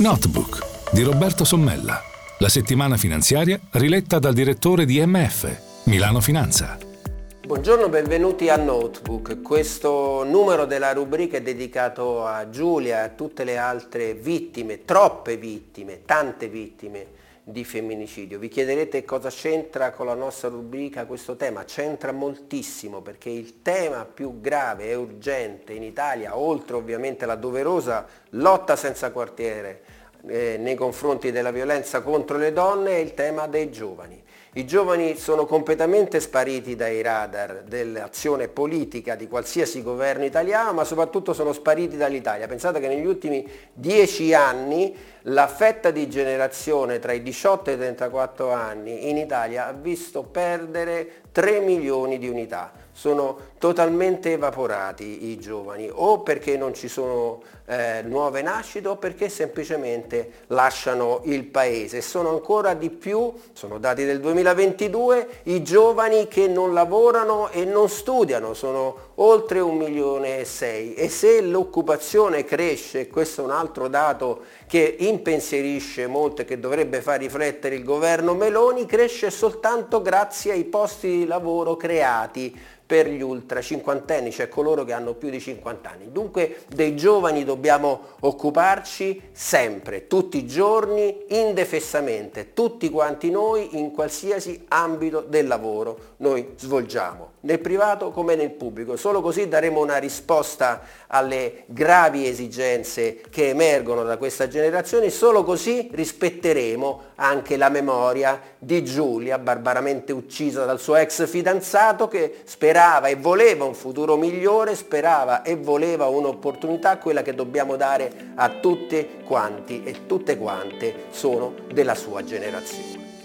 Notebook di Roberto Sommella. La settimana finanziaria riletta dal direttore di MF, Milano Finanza. Buongiorno, benvenuti a Notebook. Questo numero della rubrica è dedicato a Giulia e a tutte le altre vittime, troppe vittime, tante vittime di femminicidio. Vi chiederete cosa c'entra con la nostra rubrica questo tema. C'entra moltissimo perché il tema più grave e urgente in Italia, oltre ovviamente alla doverosa lotta senza quartiere eh, nei confronti della violenza contro le donne, è il tema dei giovani. I giovani sono completamente spariti dai radar dell'azione politica di qualsiasi governo italiano, ma soprattutto sono spariti dall'Italia. Pensate che negli ultimi dieci anni la fetta di generazione tra i 18 e i 34 anni in Italia ha visto perdere 3 milioni di unità sono totalmente evaporati i giovani o perché non ci sono eh, nuove nascite o perché semplicemente lasciano il paese. Sono ancora di più, sono dati del 2022, i giovani che non lavorano e non studiano, sono oltre un milione e sei e se l'occupazione cresce, questo è un altro dato che impensierisce molto e che dovrebbe far riflettere il governo Meloni, cresce soltanto grazie ai posti di lavoro creati per gli ultra cinquantenni, cioè coloro che hanno più di 50 anni. Dunque dei giovani dobbiamo occuparci sempre, tutti i giorni, indefessamente, tutti quanti noi in qualsiasi ambito del lavoro noi svolgiamo nel privato come nel pubblico. Solo così daremo una risposta alle gravi esigenze che emergono da questa generazione, solo così rispetteremo anche la memoria di Giulia, barbaramente uccisa dal suo ex fidanzato che sperava e voleva un futuro migliore, sperava e voleva un'opportunità, quella che dobbiamo dare a tutti quanti e tutte quante sono della sua generazione.